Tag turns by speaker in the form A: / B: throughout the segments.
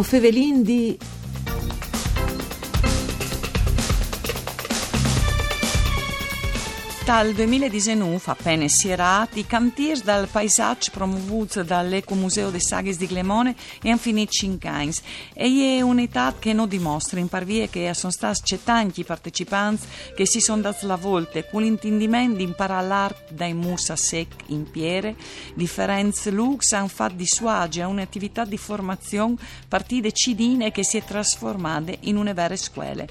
A: O fevelin di...
B: Dal 2019, appena sierat, i cantiers dal paesaggio promovuti dall'Ecomuseo de Saghes di Glemone e hanno finito 5 anni. E è un'età che non dimostra in parvie che sono stati tanti partecipanti che si sono dati la volta con l'intendimento di imparare l'arte dai musa sec in piere. Differenze lux hanno fatto di suage a un'attività di formazione partite cidine che si è trasformata in una vera scuola.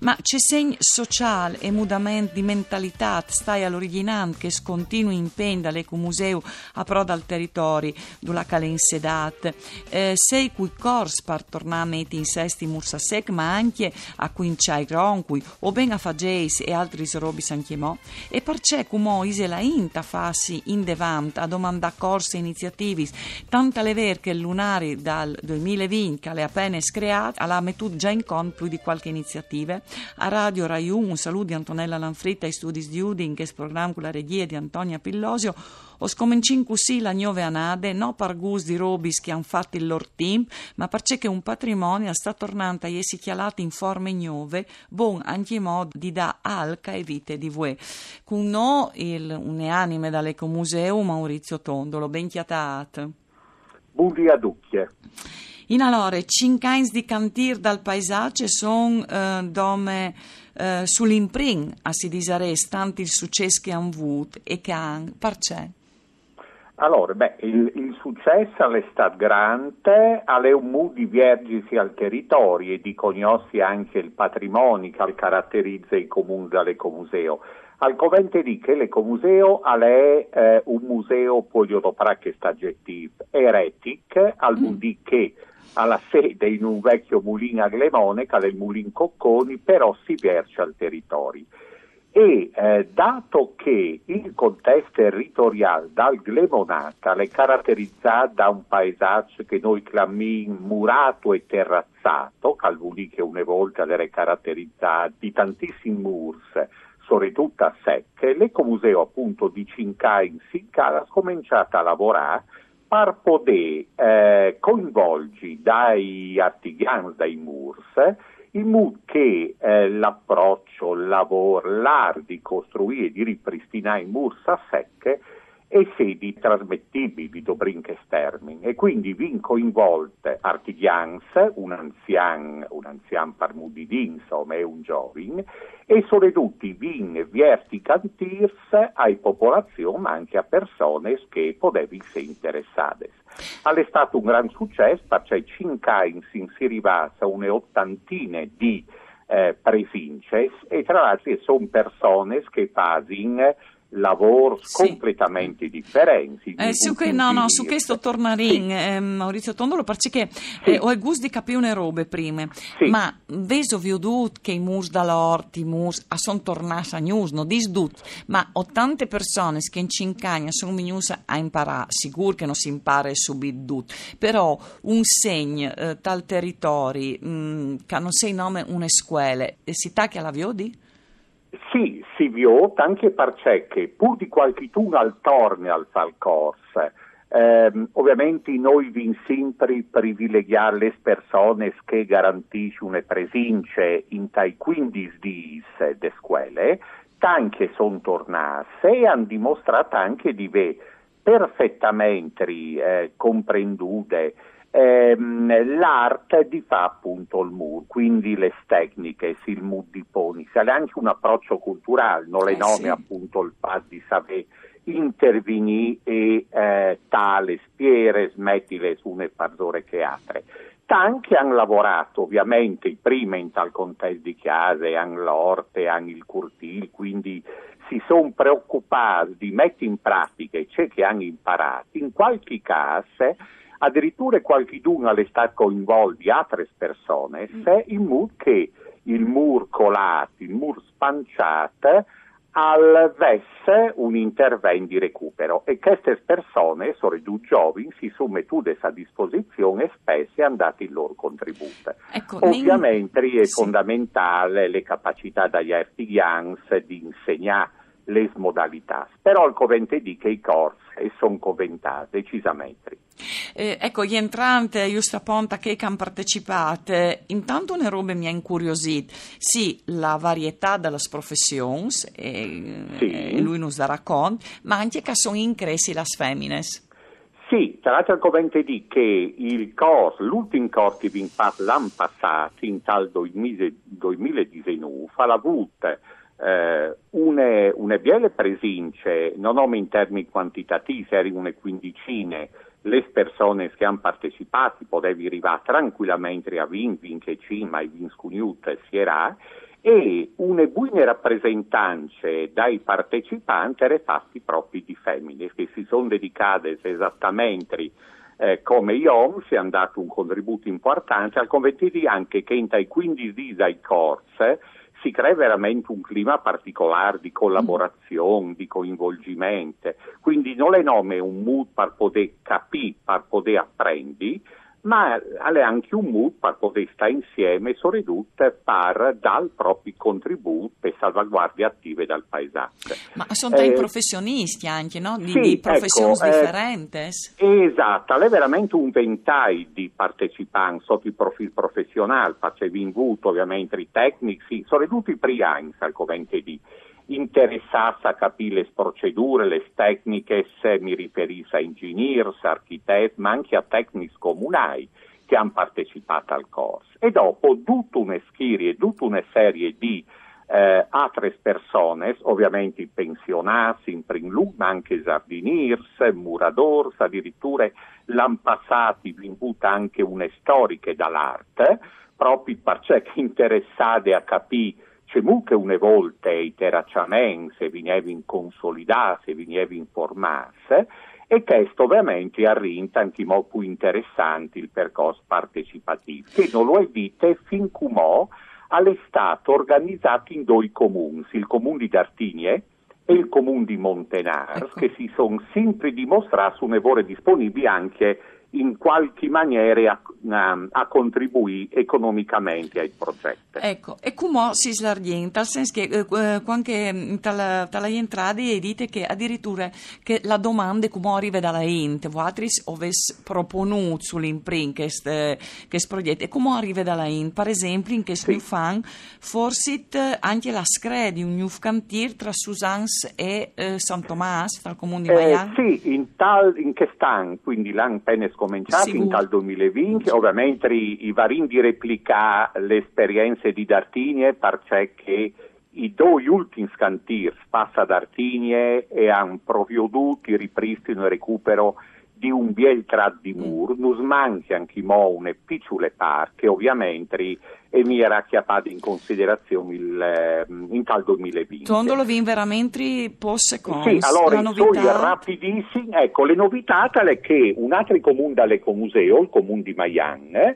B: Ma c'è segno sociale e mudamento di mentalità stai all'originante che scontinui impegno dall'ecomuseo a pro dal territorio della cale insedat eh, sei cui cors a mettere in sesti mursa sec ma anche a quinciai ronqui o ben a fageis e altri robi san chiemò e perché come isela inta fassi in devant a domanda corse iniziativi tanta le ver che lunari dal 2020 che le appena screato alla mettuto già in conto più di qualche iniziativa a Radio Rai 1 un saluto di Antonella Lanfritta e studi di Udin che programma con la regia di Antonia Pillosio. Ho scominciato così la nuove anade non per gusti di robis che hanno fatto il loro team ma perché un patrimonio sta tornando a essi chialati in forme nuove buon anche in modo di da alca e vite di voi con no il un'anime dall'Ecomuseo Maurizio Tondolo ben chiatato
C: Buon a ducchie
B: in allora, cinque di cantir dal paesaggio sono eh, dove eh, sull'imprin a si disare tanti il successo che hanno avuto e che hanno, perché?
C: Allora, beh, il, il successo stato grande, alle un mu divergisi al territorio e di conosci anche il patrimonio che caratterizza i comuni dall'ecomuseo. Al covente di che l'ecomuseo è eh, un museo, io che sta aggettivo, eretic, al mm. di che alla sede in un vecchio mulino a Glemone, che è il mulin Cocconi, però si versa al territorio. E eh, dato che il contesto territoriale dal Glemonata è caratterizzato da un paesaggio che noi chiamiamo murato e terrazzato, Calvuli che una volta era caratterizzato di tantissimi murs, soprattutto a secche, l'Ecomuseo appunto di Cinca in Sincara ha cominciato a lavorare per poter eh, coinvolgere dai artigiani, dai MURS, che eh, l'approccio, il lavoro, l'arte di costruire e di ripristinare i MURS a secche e sedi trasmettibili di brinche stermin e quindi vin coinvolte artigians, un anzian, un anzian parmudidin, insomma, è un giovane, e soprattutto vin vierti cantirs ai popolazioni, ma anche a persone che potevano essere interessate. È stato un gran successo perché cinque anni si arrivassa una ottantina di eh, presinces e tra l'altro sono persone che fanno lavori sì. completamente differenti.
B: Eh, su que, no, no, su questo tornarin, sì. eh, Maurizio Tondolo, perché sì. eh, ho il gusto di capire una robe prima, sì. ma detto che i mus dall'orti, i mus, a son tornati a news, no, dis dut, ma ho tante persone che in cincagna sono venuti a imparare, sicuro che non si impara subito però un segno eh, tal territorio, mm, che non sei nome una scuola, si tacchia la viodi?
C: Sì, si viota anche perché pur di qualche tuno al torne al falcorse, ehm, ovviamente noi vin sempre privilegiare le persone che garantiscono una presenza in tai 15 di de scuole, tanche sono tornate e hanno dimostrato anche di ve perfettamente eh, comprendute ehm, l'arte di fa appunto il MUR, quindi le tecniche, il MUR di Poni, sale anche un approccio culturale, non le eh, nome sì. appunto il fatto di sapere intervenire e eh, tale spiere, smettile su une parzore che altre. Tanti hanno lavorato ovviamente prima in tal contesto di chiase, hanno l'orte, hanno il curtil, quindi si sono preoccupati di mettere in pratica ciò che hanno imparato. In qualche caso addirittura qualcuno è stato coinvolto, altre persone, mm. se il mur che il mur colato, il mur spanciato, avesse un intervento di recupero e queste persone, sono due giovani, si sono mettute a disposizione e spesso hanno dato il loro contributo. Ecco, Ovviamente min... è sì. fondamentale le capacità degli artigiani di insegnare le modalità. Però al covente di che i corsi sono coventati decisamente.
B: Eh, ecco, gli entranti, giusto appunto che hanno partecipato, intanto una roba mi ha incuriosito. Sì, la varietà delle professioni, e, sì. e lui nos darà conto, ma anche che sono incressi le femmine.
C: Sì, tra l'altro convente di che il corso, l'ultimo corso che vi fatto l'anno passato, in tal 2019, ha avuto eh, une, une biele presenze, non ho in termini quantitativi, erano una quindicina, le persone che hanno partecipato potevi arrivare tranquillamente a Vin, Vin che cima e Vin Scugnut si era, e una buona rappresentanza dai partecipanti era fatti proprio di femmine che si sono dedicate esattamente eh, come IOM si è dato un contributo importante al conventiti anche che in tai 15 di dai corsi si crea veramente un clima particolare di collaborazione, di coinvolgimento, quindi non è nome un mood per poter capire, per poter apprendere, ma è anche un mood per poter stare insieme, soprattutto per dare il proprio contributo per salvaguardie attive dal paesaggio.
B: Ma sono dei eh, professionisti anche, no? Di, sì, di professioni ecco, differenti.
C: Eh, esatto, è veramente un ventaglio di partecipanti sotto il profilo professionale, facevi in vuto ovviamente i tecnici, soprattutto i priani, al covente di interessarsi a capire le procedure, le tecniche, se mi riferisco a ingegneri, architetti, ma anche a tecnici comunali che hanno partecipato al corso. E dopo tutta una schiera e tutta una serie di eh, altre persone, ovviamente pensionati in primo luogo, ma anche giardiniers, muradors, addirittura l'anno passato vinta anche una storica dall'arte, proprio perché interessate a capire c'è che una volta i terracciamenti se vinievi consolidati, se vinievi informarsi, e questo ovviamente ha rento anche molto più interessante il percorso partecipativo, che non lo è dite fin come è stato organizzato in due comuni, il comune di Dartinie e il comune di Montenars, ecco. che si sono sempre dimostrati un'evore disponibili anche in qualche maniera a, a, a contribuire economicamente ai progetti.
B: Ecco, e come si slargienta, nel senso che eh, eh anche tra le entrate dite che addirittura che la domanda come arriva dalla ente, voi avete proponuto sull'imprint questo progetto, e come arriva dalla ente, per esempio in questo sì. fan, forse anche la scred di un new cantier tra Susans e eh, San Tomás, tra il comune di Maian?
C: Eh, sì, in, tal, in quest'anno, quindi l'anno appena cominciato in tal 2020, ovviamente i, i varin di replicare le esperienze di Dartinie perché i due ultimi scantirs passa Dartinie e hanno provveduto il ripristino e recupero di un biel trat di mur, mm. nus manca anche mo une piccole parche, ovviamente e mi era chiappato in considerazione il, eh, in tal 2020.
B: Tondolo vin veramente posse con
C: Sì, allora novità... rapidissimi, ecco, le novità è che un altro comune dall'ecomuseo, il comune di Maian,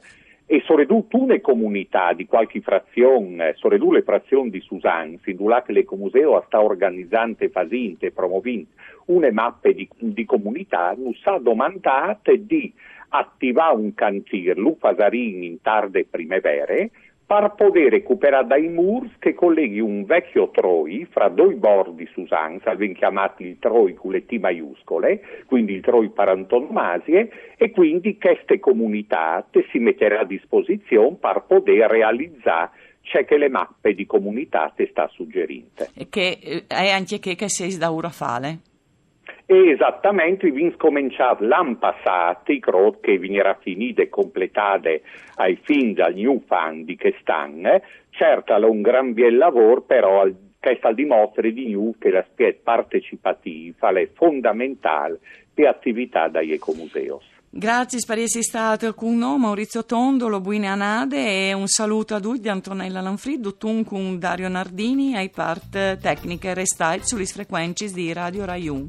C: e soprattutto una comunità di qualche frazione, soprattutto le frazioni di Susan, sin che l'ecomuseo sta organizzando e facendo e promuovendo una mappe di, di comunità, non sa domandate di attivare un cantiere, lu fasarin in tarde primavere, per poter recuperare dai murs che colleghi un vecchio troi fra due bordi Susan, salven chiamati il troi con le T maiuscole, quindi il troi per antonomasie, e quindi queste comunità si metterà a disposizione per poter realizzare c'è che le mappe di comunità ti sta suggerendo.
B: E che eh, è anche che, che sei da ora fare?
C: Esattamente, abbiamo cominciato l'anno passato, credo che venirà finita e completata ai fini del new fund di quest'anno. Certo, è un gran bel lavoro, però questa dimostra di new che l'aspetto partecipativo è fondamentale per attività dagli ecomuseos.
B: Grazie per essere stato con noi, Maurizio Tondolo, Buine Anade e un saluto a tutti Antonella Lanfrid, con Dario Nardini ai part tecniche restate sulle frequenze di Radio Rai 1.